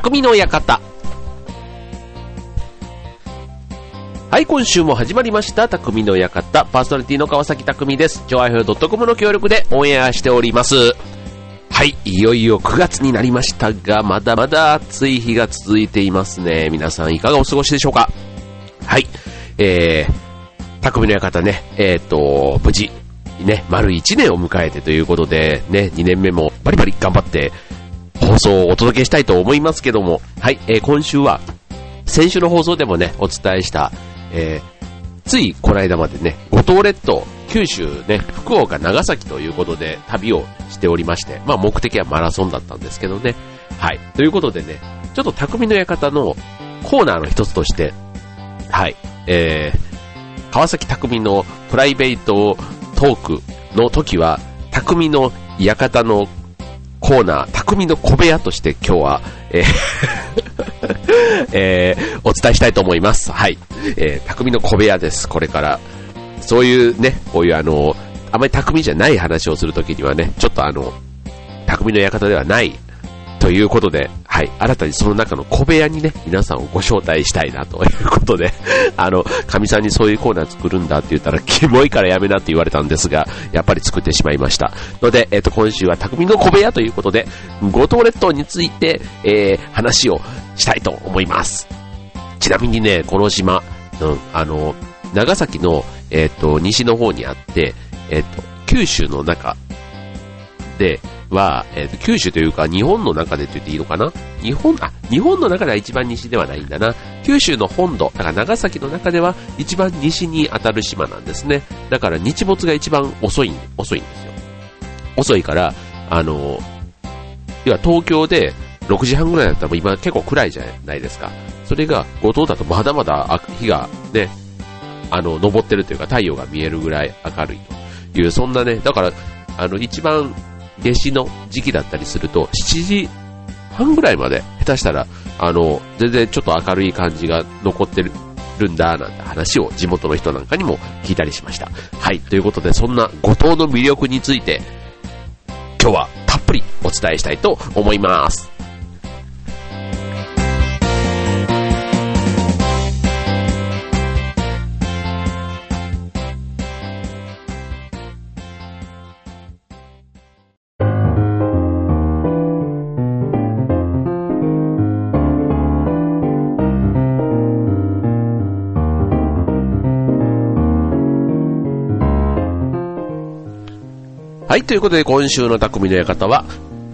匠の館。はい、今週も始まりました、匠の館。パーソナリティの川崎匠です。超愛表 .com の協力でオンエアしております。はい、いよいよ9月になりましたが、まだまだ暑い日が続いていますね。皆さんいかがお過ごしでしょうか？はい、えー、匠の館ね、えっ、ー、と、無事、ね、丸1年を迎えてということで、ね、2年目もバリバリ頑張って放送をお届けしたいと思いますけども、はい、えー、今週は、先週の放送でもね、お伝えした、えー、ついこの間までね、五島列島、九州ね、福岡、長崎ということで旅をしておりまして、まあ目的はマラソンだったんですけどね。はい。ということでね、ちょっと匠の館のコーナーの一つとして、はい、えー、川崎匠のプライベートトークの時は、匠の館のコーナー、匠の小部屋として今日は、えー えー、お伝えしたいと思います。はい。えー、匠の小部屋です。これから。そういうね、こういうあの、あまり匠じゃない話をするときにはね、ちょっとあの、匠の館ではないということで、はい、新たにその中の小部屋にね、皆さんをご招待したいなということで、あの、神さんにそういうコーナー作るんだって言ったら、キモいからやめなって言われたんですが、やっぱり作ってしまいました。ので、えっ、ー、と、今週は匠の小部屋ということで、五島列島について、えー、話をしたいと思います。ちなみにね、この島、うん、あの、長崎の、えっ、ー、と、西の方にあって、えっ、と、九州の中で、は、えっー、九州というか日本の中でと言っていいのかな？日本、あ、日本の中では一番西ではないんだな。九州の本土、だから長崎の中では一番西に当たる島なんですね。だから日没が一番遅い、遅いんですよ。遅いから、あの、要は東京で6時半ぐらいだったら今結構暗いじゃないですか。それが五島だとまだまだ日がね、あの、昇ってるというか太陽が見えるぐらい明るいという、そんなね、だから、あの、一番夏至の時期だったりすると、7時半ぐらいまで、下手したら、あの、全然ちょっと明るい感じが残ってるんだ、なんて話を地元の人なんかにも聞いたりしました。はい、ということで、そんな五島の魅力について、今日はたっぷりお伝えしたいと思います。はい、ということで今週の匠の館は、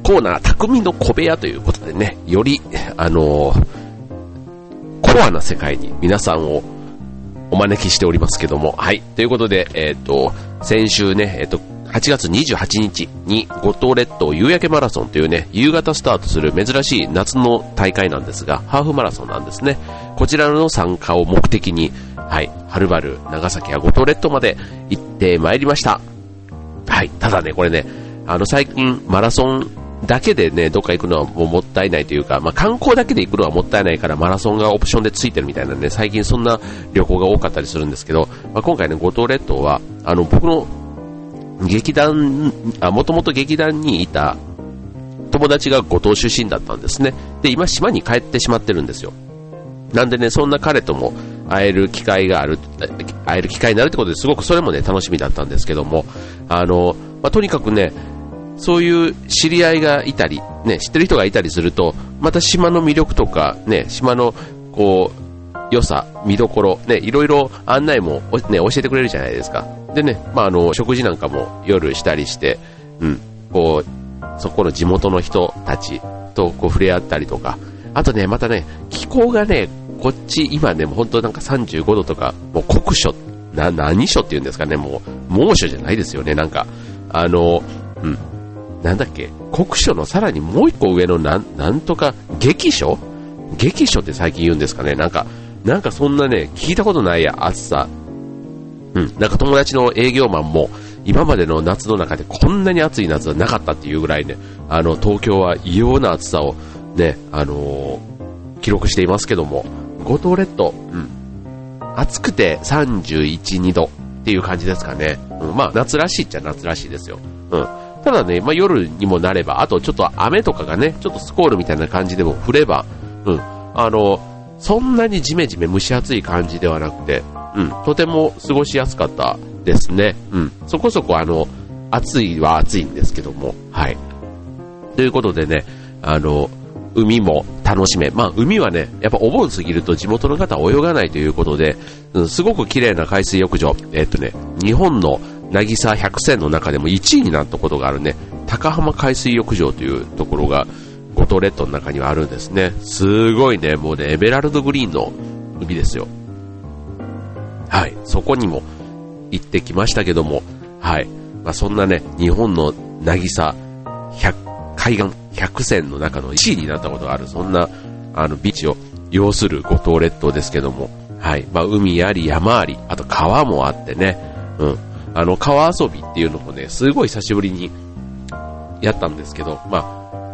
コーナー匠の小部屋ということでね、より、あのー、コアな世界に皆さんをお招きしておりますけども、はい、ということで、えっ、ー、と、先週ね、えっ、ー、と、8月28日に五島列島夕焼けマラソンというね、夕方スタートする珍しい夏の大会なんですが、ハーフマラソンなんですね。こちらの参加を目的に、はい、はるばる長崎や五島列島まで行ってまいりました。はい。ただね、これね、あの、最近、マラソンだけでね、どっか行くのはもうもったいないというか、まあ、観光だけで行くのはもったいないから、マラソンがオプションでついてるみたいなんで、最近そんな旅行が多かったりするんですけど、まあ、今回ね、五島列島は、あの、僕の劇団、あ、もともと劇団にいた友達が五島出身だったんですね。で、今島に帰ってしまってるんですよ。なんでね、そんな彼とも会える機会がある、会える機会になるってことですごくそれもね、楽しみだったんですけども、あの、まあ、とにかくね、そういう知り合いがいたり、ね、知ってる人がいたりすると、また島の魅力とか、ね、島の、こう、良さ、見どころ、ね、いろいろ案内も、ね、教えてくれるじゃないですか。でね、まあ、あの、食事なんかも夜したりして、うん、こう、そこの地元の人たちとこう触れ合ったりとか、あとね、またね、気候がね、こっち今ね、もう本当なんか35度とか、もう酷暑、な、何暑って言うんですかね、もう、猛暑じゃないですよね、なんか。あの、うん。なんだっけ、酷暑のさらにもう一個上のなん、なんとか、激暑激暑って最近言うんですかね、なんか、なんかそんなね、聞いたことないや、暑さ。うん、なんか友達の営業マンも、今までの夏の中でこんなに暑い夏はなかったっていうぐらいね、あの、東京は異様な暑さをね、あのー、記録していますけども、五島列島、うん。暑くて31、2度っていう感じですかね。うん、まあ、夏らしいっちゃ夏らしいですよ。うん。ただね、まあ、夜にもなれば、あとちょっと雨とかがね、ちょっとスコールみたいな感じでも降れば、うん、あの、そんなにジメジメ蒸し暑い感じではなくて、うん、とても過ごしやすかったですね。うん、そこそこあの、暑いは暑いんですけども、はい。ということでね、あの、海も楽しめ。まあ、海はね、やっぱお盆過ぎると地元の方は泳がないということで、うん、すごく綺麗な海水浴場。えっとね、日本の渚百選の中でも1位になったことがあるね、高浜海水浴場というところが、五島列島の中にはあるんですね。すごいね、もうね、エメラルドグリーンの海ですよ。はい、そこにも行ってきましたけども、はい、まあ、そんなね、日本の渚海岸100選の中の1位になったことがある、そんな、あの、ビーチを要する五島列島ですけども、はい。まあ、海あり、山あり、あと川もあってね、うん。あの、川遊びっていうのもね、すごい久しぶりにやったんですけど、ま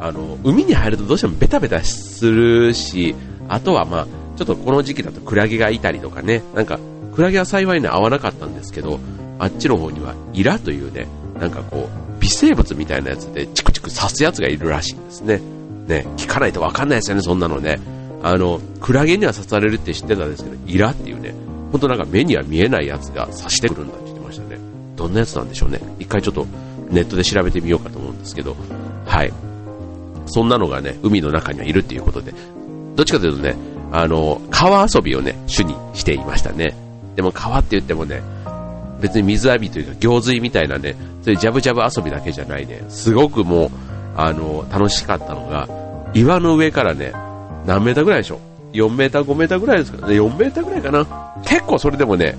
あ、あの、海に入るとどうしてもベタベタするし、あとはまあ、ちょっとこの時期だとクラゲがいたりとかね、なんか、クラゲは幸いね、合わなかったんですけど、あっちの方にはイラというね、なんかこう、微生物みたいなやつでチクチク刺すやつがいるらしいんですね。ね、聞かないとわかんないですよね、そんなのね。あの、クラゲには刺されるって知ってたんですけど、イラっていうね、ほんとなんか目には見えないやつが刺してくるんだって言ってましたね。どんなやつなんでしょうね。一回ちょっとネットで調べてみようかと思うんですけど、はい。そんなのがね、海の中にはいるっていうことで、どっちかというとね、あの、川遊びをね、主にしていましたね。でも川って言ってもね、別に水浴びというか行水みたいなね、そういうジャブジャブ遊びだけじゃないね、すごくもう、あの、楽しかったのが、岩の上からね、何メーターぐらいでしょ ?4 メーター、5メーターぐらいですか？ね、4メーターぐらいかな？結構それでもね、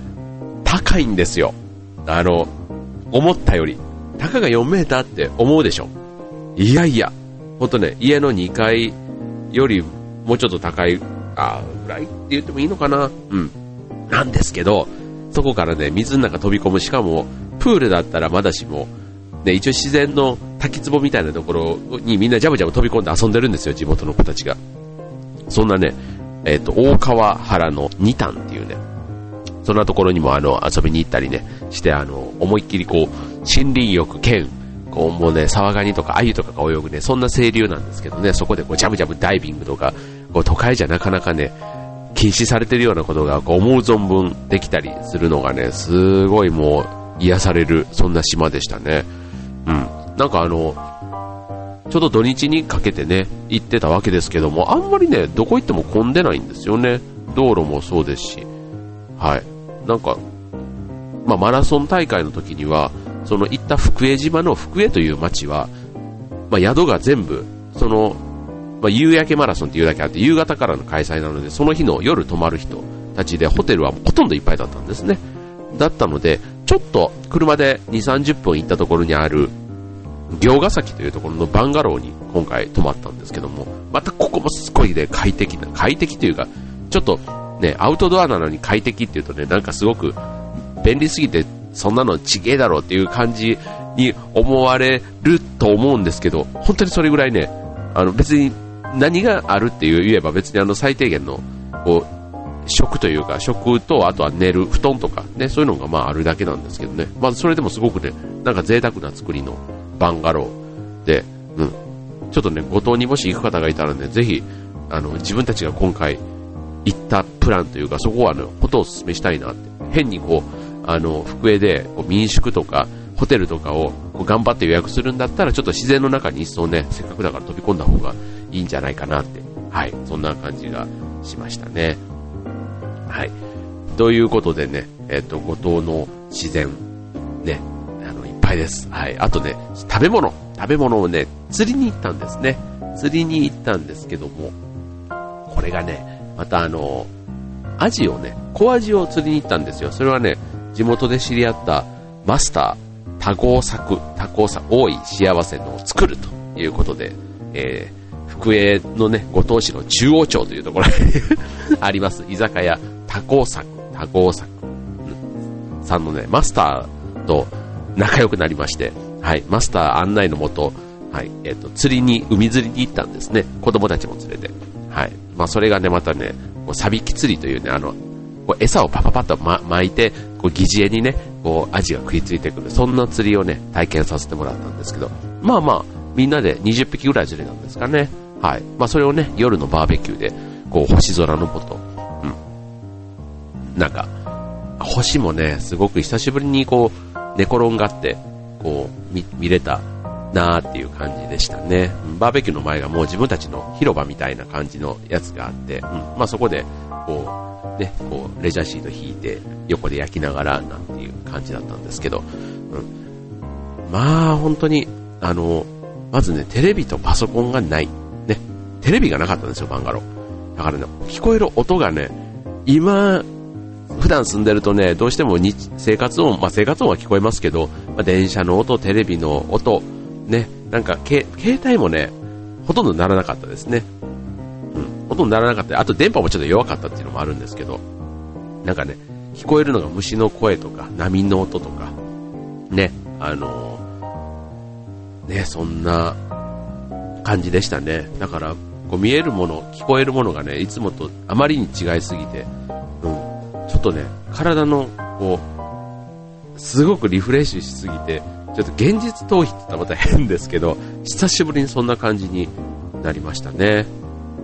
高いんですよ。あの、思ったより。たかが4メーターって思うでしょ？いやいや、ほんとね、家の2階よりもうちょっと高い、あぐらいって言ってもいいのかな？うん。なんですけど、そこからね、水の中飛び込む、しかも、プールだったらまだしも、ね、一応自然の滝壺みたいなところにみんなジャブジャブ飛び込んで遊んでるんですよ、地元の子たちが。そんなね、えっ、ー、と、大川原の二丹っていうね、そんなところにもあの、遊びに行ったりね、して、あの、思いっきりこう、森林浴兼、こう、もうね、沢ガニとか鮎とかが泳ぐね、そんな清流なんですけどね、そこでこう、ジャブジャブダイビングとか、こう、都会じゃなかなかね、禁止されてるようなことがこう思う存分できたりするのがね、すごいもう癒される、そんな島でしたね。うん。なんかあの、ちょうど土日にかけてね、行ってたわけですけども、あんまりね、どこ行っても混んでないんですよね。道路もそうですし。はい。なんか、まあ、マラソン大会の時には、その行った福江島の福江という町は、まあ、宿が全部、そのまあ、夕焼けマラソンっていうだけあって、夕方からの開催なので、その日の夜泊まる人たちで、ホテルはほとんどいっぱいだったんですね。だったので、ちょっと車で2、30分行ったところにある、行ヶ崎というところのバンガローに今回泊まったんですけども、またここもすごいね、快適な、快適というか、ちょっとね、アウトドアなのに快適っていうとね、なんかすごく便利すぎて、そんなのちげえだろうっていう感じに思われると思うんですけど、本当にそれぐらいね、あの別に何があるって言えば別にあの最低限のこう食というか食とあとは寝る布団とかねそういうのがまああるだけなんですけどね。まずそれでもすごくねなんか贅沢な作りのバンガローで、うん、ちょっとね五島にもし行く方がいたらねぜひあの自分たちが今回行ったプランというかそこはねことをお勧めしたいなって。変にこうあの福江でこう民宿とかホテルとかをこう頑張って予約するんだったらちょっと自然の中に一層ねせっかくだから飛び込んだ方がいいんじゃないかなって、はい、そんな感じがしましたね。はい。ということでね、えっ、ー、と、五島の自然、ね、あの、いっぱいです。はい。あとね、食べ物、食べ物をね、釣りに行ったんですね。釣りに行ったんですけども、これがね、またあの、アジをね、小アジを釣りに行ったんですよ。それはね、地元で知り合ったマスター、多合作、多幸作、多い幸せのを作るということで、えー福江のね、五島市の中央町というところに あります、居酒屋、多幸作、多幸作さんのね、マスターと仲良くなりまして、はい、マスター案内のもと、はい、えっ、ー、と、釣りに、海釣りに行ったんですね。子供たちも連れて。はい。まあ、それがね、またね、サビキ釣りというね、あの、こう餌をパパパッと、ま、巻いて、こう疑似餌にね、こうアジが食いついてくる、そんな釣りをね、体験させてもらったんですけど、まあまあ、みんなで20匹ぐらい釣れたんですかね。はい。まあそれをね、夜のバーベキューで、こう星空のもと、うん。なんか、星もね、すごく久しぶりにこう、寝転がって、こう、見、見れたなーっていう感じでしたね。バーベキューの前がもう自分たちの広場みたいな感じのやつがあって、うん、まあそこで、こう、ね、こう、レジャーシート引いて、横で焼きながら、なんていう感じだったんですけど、うん。まあ、本当に、あの、まずね、テレビとパソコンがない。テレビがなかったんですよ、バンガロー。だからね、聞こえる音がね、今、普段住んでるとね、どうしても日生活音、まあ生活音は聞こえますけど、まあ、電車の音、テレビの音、ね、なんか、携帯もね、ほとんど鳴らなかったですね。うん、ほとんど鳴らなかった。あと電波もちょっと弱かったっていうのもあるんですけど、なんかね、聞こえるのが虫の声とか、波の音とか、ね、あの、ね、そんな感じでしたね。だから、こう見えるもの、聞こえるものがね、いつもとあまりに違いすぎて、うん、ちょっとね、体の、こう、すごくリフレッシュしすぎて、ちょっと現実逃避って言ったらまた変ですけど、久しぶりにそんな感じになりましたね。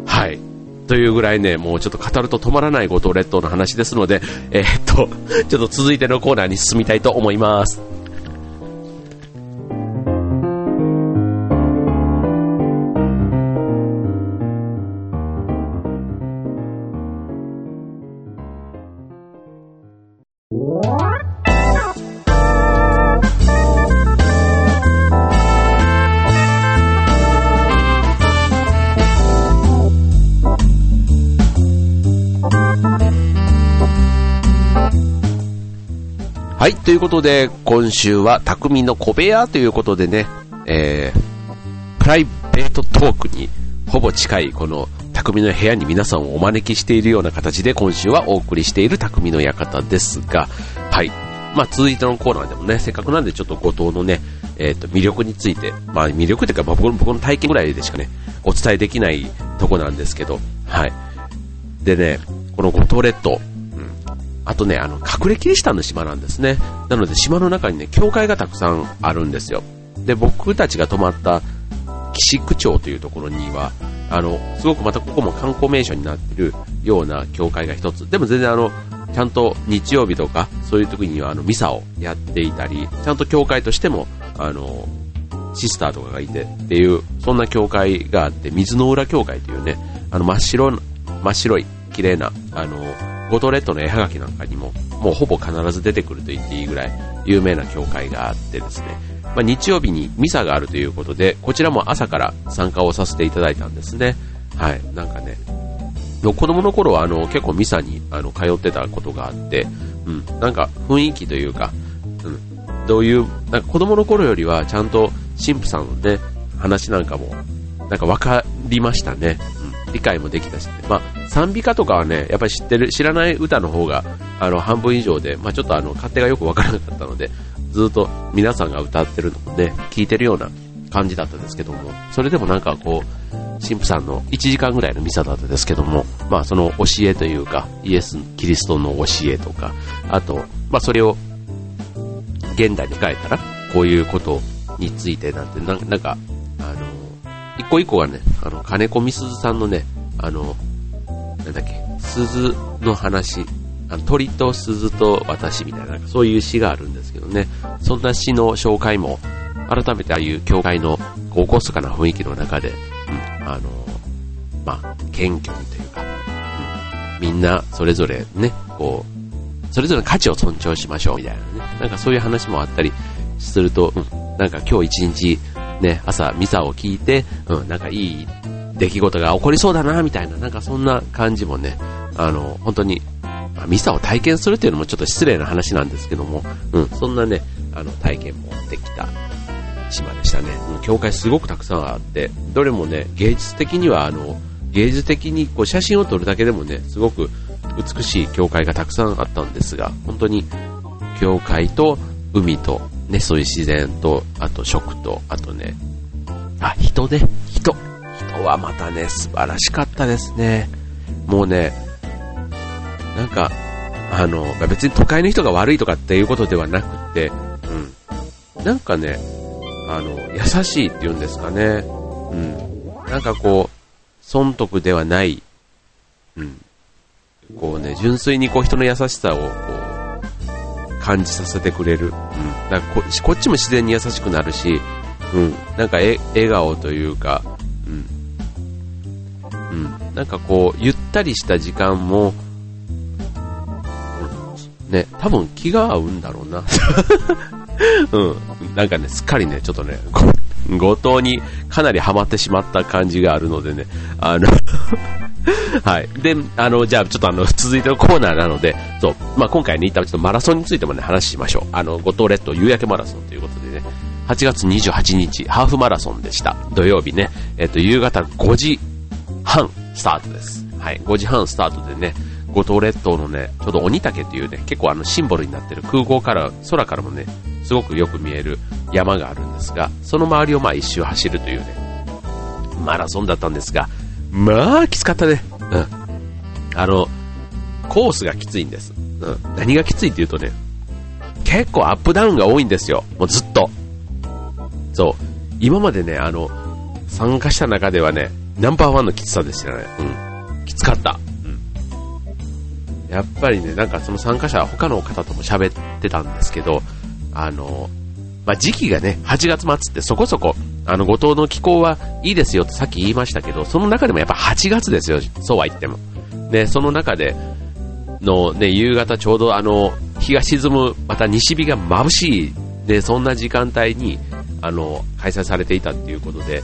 はい。というぐらいね、もうちょっと語ると止まらない五島列島の話ですので、えー、っと、ちょっと続いてのコーナーに進みたいと思います。はい、ということで、今週は匠の小部屋ということでね、えー、プライベートトークにほぼ近いこの匠の部屋に皆さんをお招きしているような形で今週はお送りしている匠の館ですが、はい。まあ、続いてのコーナーでもね、せっかくなんでちょっと後藤のね、えっ、ー、と、魅力について、まあ、魅力っていうか、まあ、僕の僕の体験ぐらいでしかね、お伝えできないとこなんですけど、はい。でね、この五島列島、あとね、あの、隠れキリシタンの島なんですね。なので島の中にね、教会がたくさんあるんですよ。で、僕たちが泊まった岸区町というところには、あの、すごくまたここも観光名所になってるような教会が一つ。でも全然あの、ちゃんと日曜日とか、そういう時にはあの、ミサをやっていたり、ちゃんと教会としても、あの、シスターとかがいてっていう、そんな教会があって、水の浦教会というね、あの、真っ白、真っ白い、綺麗な、あの、五島列島の絵はがきなんかにも、もうほぼ必ず出てくると言っていいぐらい有名な教会があってですね、まあ、日曜日にミサがあるということで、こちらも朝から参加をさせていただいたんですね。はい、なんかね、子供の頃はあの結構ミサにあの通ってたことがあって、うん、なんか雰囲気というか、うん、どういう、なんか子供の頃よりはちゃんと神父さんのね、話なんかも、なんか分かりましたね。理解もできたし、ね、まあ、賛美歌とかはね、やっぱり知ってる、知らない歌の方が、あの、半分以上で、まあ、ちょっとあの、勝手がよくわからなかったので、ずっと皆さんが歌ってるのをね、聞いてるような感じだったんですけども、それでもなんかこう、神父さんの1時間ぐらいのミサだったんですけども、まあその教えというか、イエス・キリストの教えとか、あと、まあそれを現代に変えたら、こういうことについてなんて、なんか、一個一個がね、あの、金子みすずさんのね、あの、なんだっけ、鈴の話、あの鳥と鈴と私みたいな、なんかそういう詩があるんですけどね、そんな詩の紹介も、改めてああいう教会のこう厳かな雰囲気の中で、うん、あの、まあ、謙虚にというか、うん、みんなそれぞれね、こう、それぞれの価値を尊重しましょうみたいなね、なんかそういう話もあったりすると、うん、なんか今日一日ね、朝ミサを聞いて、うん、なんかいい出来事が起こりそうだな、みたいな、なんかそんな感じもね、あの、本当に、まあ、ミサを体験するっていうのもちょっと失礼な話なんですけども、うん、そんなね、あの、体験もできた島でしたね。うん、教会すごくたくさんあって、どれもね、芸術的には、あの、芸術的にこう写真を撮るだけでもね、すごく美しい教会がたくさんあったんですが、本当に、教会と海とね、そういう自然と、あと食と、あとね、あ、人ね、人。人はまたね、素晴らしかったですね。もうね、なんか、あの、別に都会の人が悪いとかっていうことではなくて、うん。なんかね、あの、優しいっていうんですかね。うん。なんかこう、損得ではない、うん。こうね、純粋にこう人の優しさをこう、感じさせてくれる。うん。だからここっちも自然に優しくなるし、うん。なんかえ笑顔というか、うん。うん。なんかこう、ゆったりした時間も、ね、多分気が合うんだろうな。うん。なんかね、すっかりね、ちょっとね、後藤 にかなりハマってしまった感じがあるのでね、あの はい。で、あの、じゃあちょっとあの、続いてのコーナーなので、そう、まあ、今回ね、一旦ちょっとマラソンについてもね、話しましょう。あの、五島列島夕焼けマラソンということでね、8月28日、ハーフマラソンでした。土曜日ね、えっと、夕方5時半スタートです。はい、5時半スタートでね、五島列島のね、ちょうど鬼岳っていうね、結構あのシンボルになってる空港から、空からもね、すごくよく見える山があるんですが、その周りをまあ一周走るというね、マラソンだったんですが、まあ、きつかったね。うん。あの、コースがきついんです。うん。何がきついって言うとね、結構アップダウンが多いんですよ。もうずっと。そう。今までね、あの、参加した中ではね、ナンバーワンのきつさでしたね。うん。きつかった。うんやっぱりね、なんかその参加者は、他の方とも喋ってたんですけど、あの、まあ、時期がね、8月末ってそこそこ、あの、五島の気候はいいですよとさっき言いましたけど、その中でもやっぱ8月ですよ、そうは言っても。ね、その中でのね、夕方ちょうどあの、日が沈む、また西日が眩しい、ね、そんな時間帯に、あの、開催されていたっていうことで、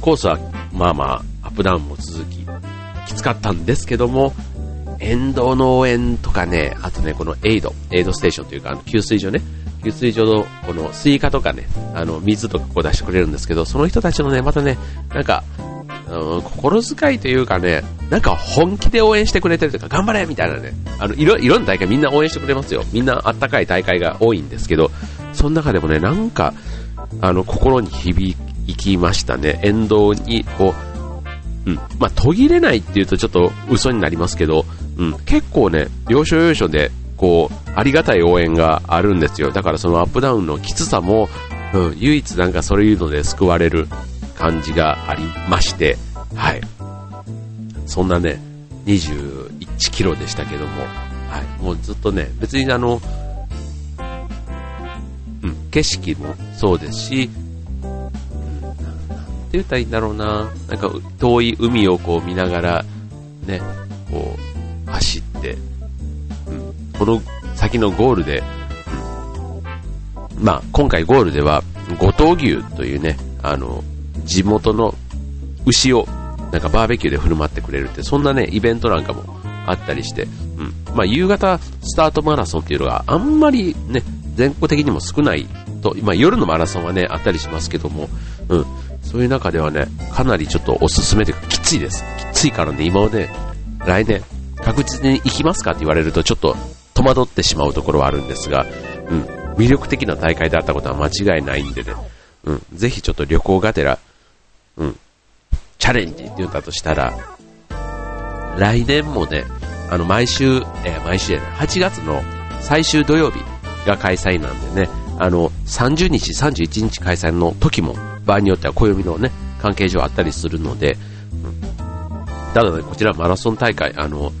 コースはまあまあ、アップダウンも続き、きつかったんですけども、沿道農園とかね、あとね、このエイド、エイドステーションというか、あの給水所ね、給水所のこのスイカとかね、あの水とかこう出してくれるんですけど、その人たちのね、またね、なんか、うん、心遣いというかね、なんか本気で応援してくれてるとか、頑張れみたいなね、あの、いろ、いろんな大会みんな応援してくれますよ。みんなあったかい大会が多いんですけど、その中でもね、なんか、あの、心に響きましたね。沿道に、こう、うん。まあ、途切れないっていうとちょっと嘘になりますけど、うん。結構ね、要所要所で、こう、ありがたい応援があるんですよ。だからそのアップダウンのきつさも、うん、唯一なんかそういうので救われる感じがありまして、はい。そんなね、21キロでしたけども、はい。もうずっとね、別にあの、うん、景色もそうですし、うん、何て言ったらいいんだろうな。なんか遠い海をこう見ながら、ね、こう、走って、この先のゴールで、まあ、今回ゴールでは、五島牛というね、あの、地元の牛を、なんかバーベキューで振る舞ってくれるって、そんなね、イベントなんかもあったりして、うん。まあ、夕方スタートマラソンっていうのがあんまりね、全国的にも少ないと、まあ、夜のマラソンはね、あったりしますけども、うん。そういう中ではね、かなりちょっとおすすめというか、きついです。きついからね、今はね、来年、確実に行きますかって言われると、ちょっと戸惑ってしまうところはあるんですが、うん、魅力的な大会であったことは間違いないんでね、うん、ぜひちょっと旅行がてら、うん、チャレンジって言ったとしたら、来年もね、あの、毎週、えー、毎週やね、8月の最終土曜日が開催なんでね、あの、30日、31日開催の時も、場合によっては暦のね、関係上あったりするので、うん、ただね、こちらマラソン大会、あの、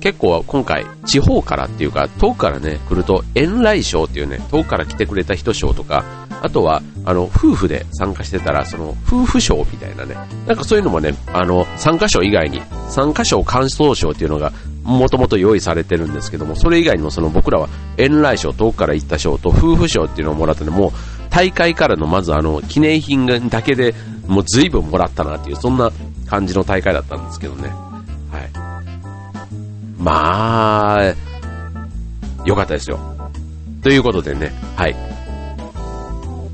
結構今回、地方からっていうか、遠くからね、来ると、遠来賞っていうね、遠くから来てくれた人賞とか、あとは、あの、夫婦で参加してたら、その、夫婦賞みたいなね、なんかそういうのもね、あの、参加賞以外に、参加賞感想賞っていうのが、もともと用意されてるんですけども、それ以外にもその僕らは、遠来賞、遠くから行った賞と、夫婦賞っていうのをもらったので、もう、大会からのまずあの、記念品だけでもう随分もらったなっていう、そんな感じの大会だったんですけどね。まあ、良かったですよ。ということでね、はい。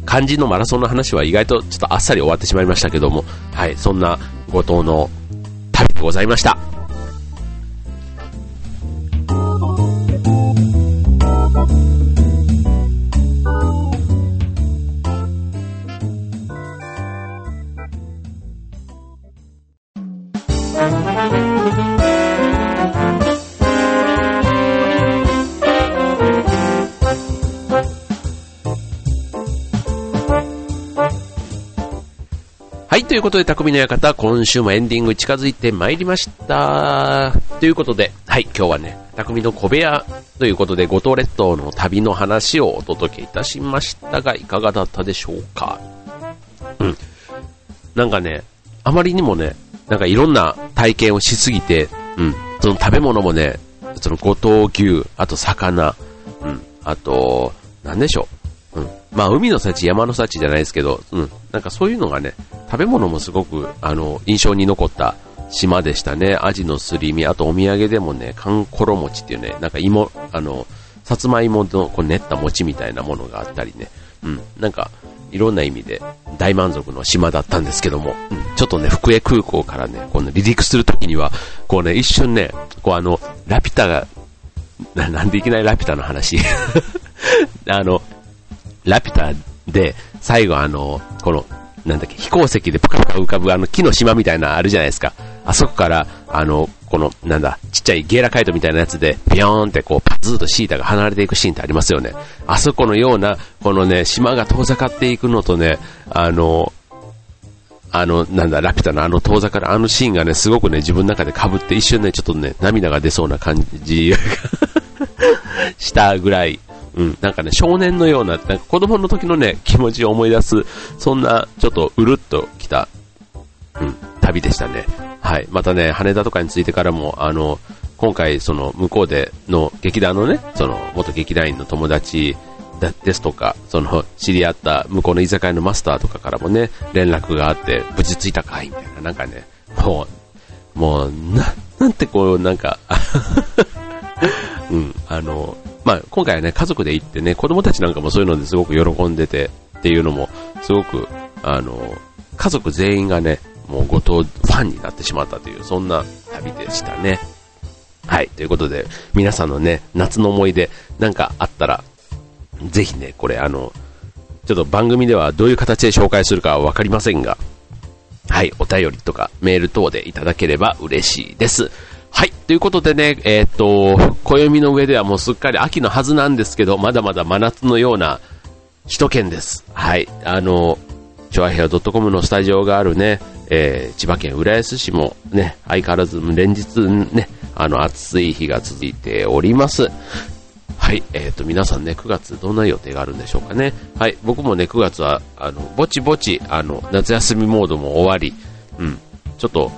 肝心のマラソンの話は意外とちょっとあっさり終わってしまいましたけども、はい、そんな後藤の旅でございました。い、ということで、匠の館、今週もエンディング近づいてまいりました。ということで、はい、今日はね、匠の小部屋ということで、五島列島の旅の話をお届けいたしましたが、いかがだったでしょうかうん。なんかね、あまりにもね、なんかいろんな体験をしすぎて、うん、その食べ物もね、その五島牛、あと魚、うん、あと、なんでしょう。まあ、海の幸、山の幸じゃないですけど、うん。なんかそういうのがね、食べ物もすごく、あの、印象に残った島でしたね。アジのすり身、あとお土産でもね、かんころ餅っていうね、なんか芋、あの、さつまいものこう練った餅みたいなものがあったりね。うん。なんか、いろんな意味で大満足の島だったんですけども、うん、ちょっとね、福江空港からね、この離陸するときには、こうね、一瞬ね、こうあの、ラピュタが、ななんでいきなりラピュタの話 あの、ラピュタで、最後あの、この、なんだっけ、飛行石でパカパカ浮かぶあの木の島みたいなあるじゃないですか。あそこから、あの、この、なんだ、ちっちゃいゲーラカイトみたいなやつで、ビヨーンってこう、パズーとシータが離れていくシーンってありますよね。あそこのような、このね、島が遠ざかっていくのとね、あの、あの、なんだ、ラピュタのあの遠ざかるあのシーンがね、すごくね、自分の中で被って一瞬ね、ちょっとね、涙が出そうな感じが したぐらい、うん、なんかね、少年のような、なんか子供の時のね、気持ちを思い出す、そんな、ちょっとうるっときた、うん、旅でしたね。はい。またね、羽田とかについてからも、あの、今回、その、向こうでの劇団のね、その、元劇団員の友達ですとか、その、知り合った向こうの居酒屋のマスターとかからもね、連絡があって、無事着いたかいみたいな、なんかね、もう、もう、な、なんてこう、なんか うん、あの、まあ、今回はね、家族で行ってね、子供たちなんかもそういうのですごく喜んでてっていうのも、すごく、あの、家族全員がね、もう後藤ファンになってしまったという、そんな旅でしたね。はい、ということで、皆さんのね、夏の思い出なんかあったら、ぜひね、これあの、ちょっと番組ではどういう形で紹介するかはわかりませんが、はい、お便りとかメール等でいただければ嬉しいです。はい。ということでね、えー、っと、暦の上ではもうすっかり秋のはずなんですけど、まだまだ真夏のような首都圏です。はい。あの、チョアヘア .com のスタジオがあるね、えー、千葉県浦安市もね、相変わらず連日ね、あの、暑い日が続いております。はい。えっ、と、皆さんね、9月どんな予定があるんでしょうかね。はい。僕もね、9月は、あの、ぼちぼち、あの、夏休みモードも終わり、うん。ちょっと、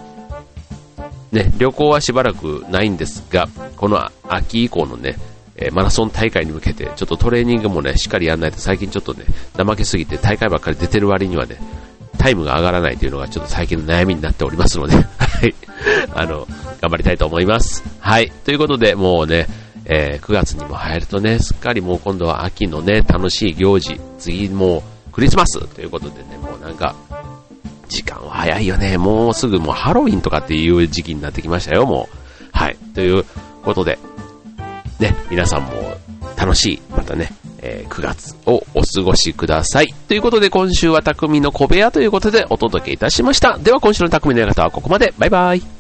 ね、旅行はしばらくないんですが、この秋以降のね、えマラソン大会に向けて、ちょっとトレーニングもね、しっかりやんないと最近ちょっとね、怠けすぎて大会ばっかり出てる割にはね、タイムが上がらないというのがちょっと最近の悩みになっておりますので、はい。あの、頑張りたいと思います。はい。ということで、もうね、えー、9月にも入るとね、すっかりもう今度は秋のね、楽しい行事、次もうクリスマスということでね、もうなんか、時間は早いよね。もうすぐもうハロウィンとかっていう時期になってきましたよ、もう。はい。ということで、ね、皆さんも楽しい、またね、えー、9月をお過ごしください。ということで今週は匠の小部屋ということでお届けいたしました。では今週の匠の館はここまで。バイバイ。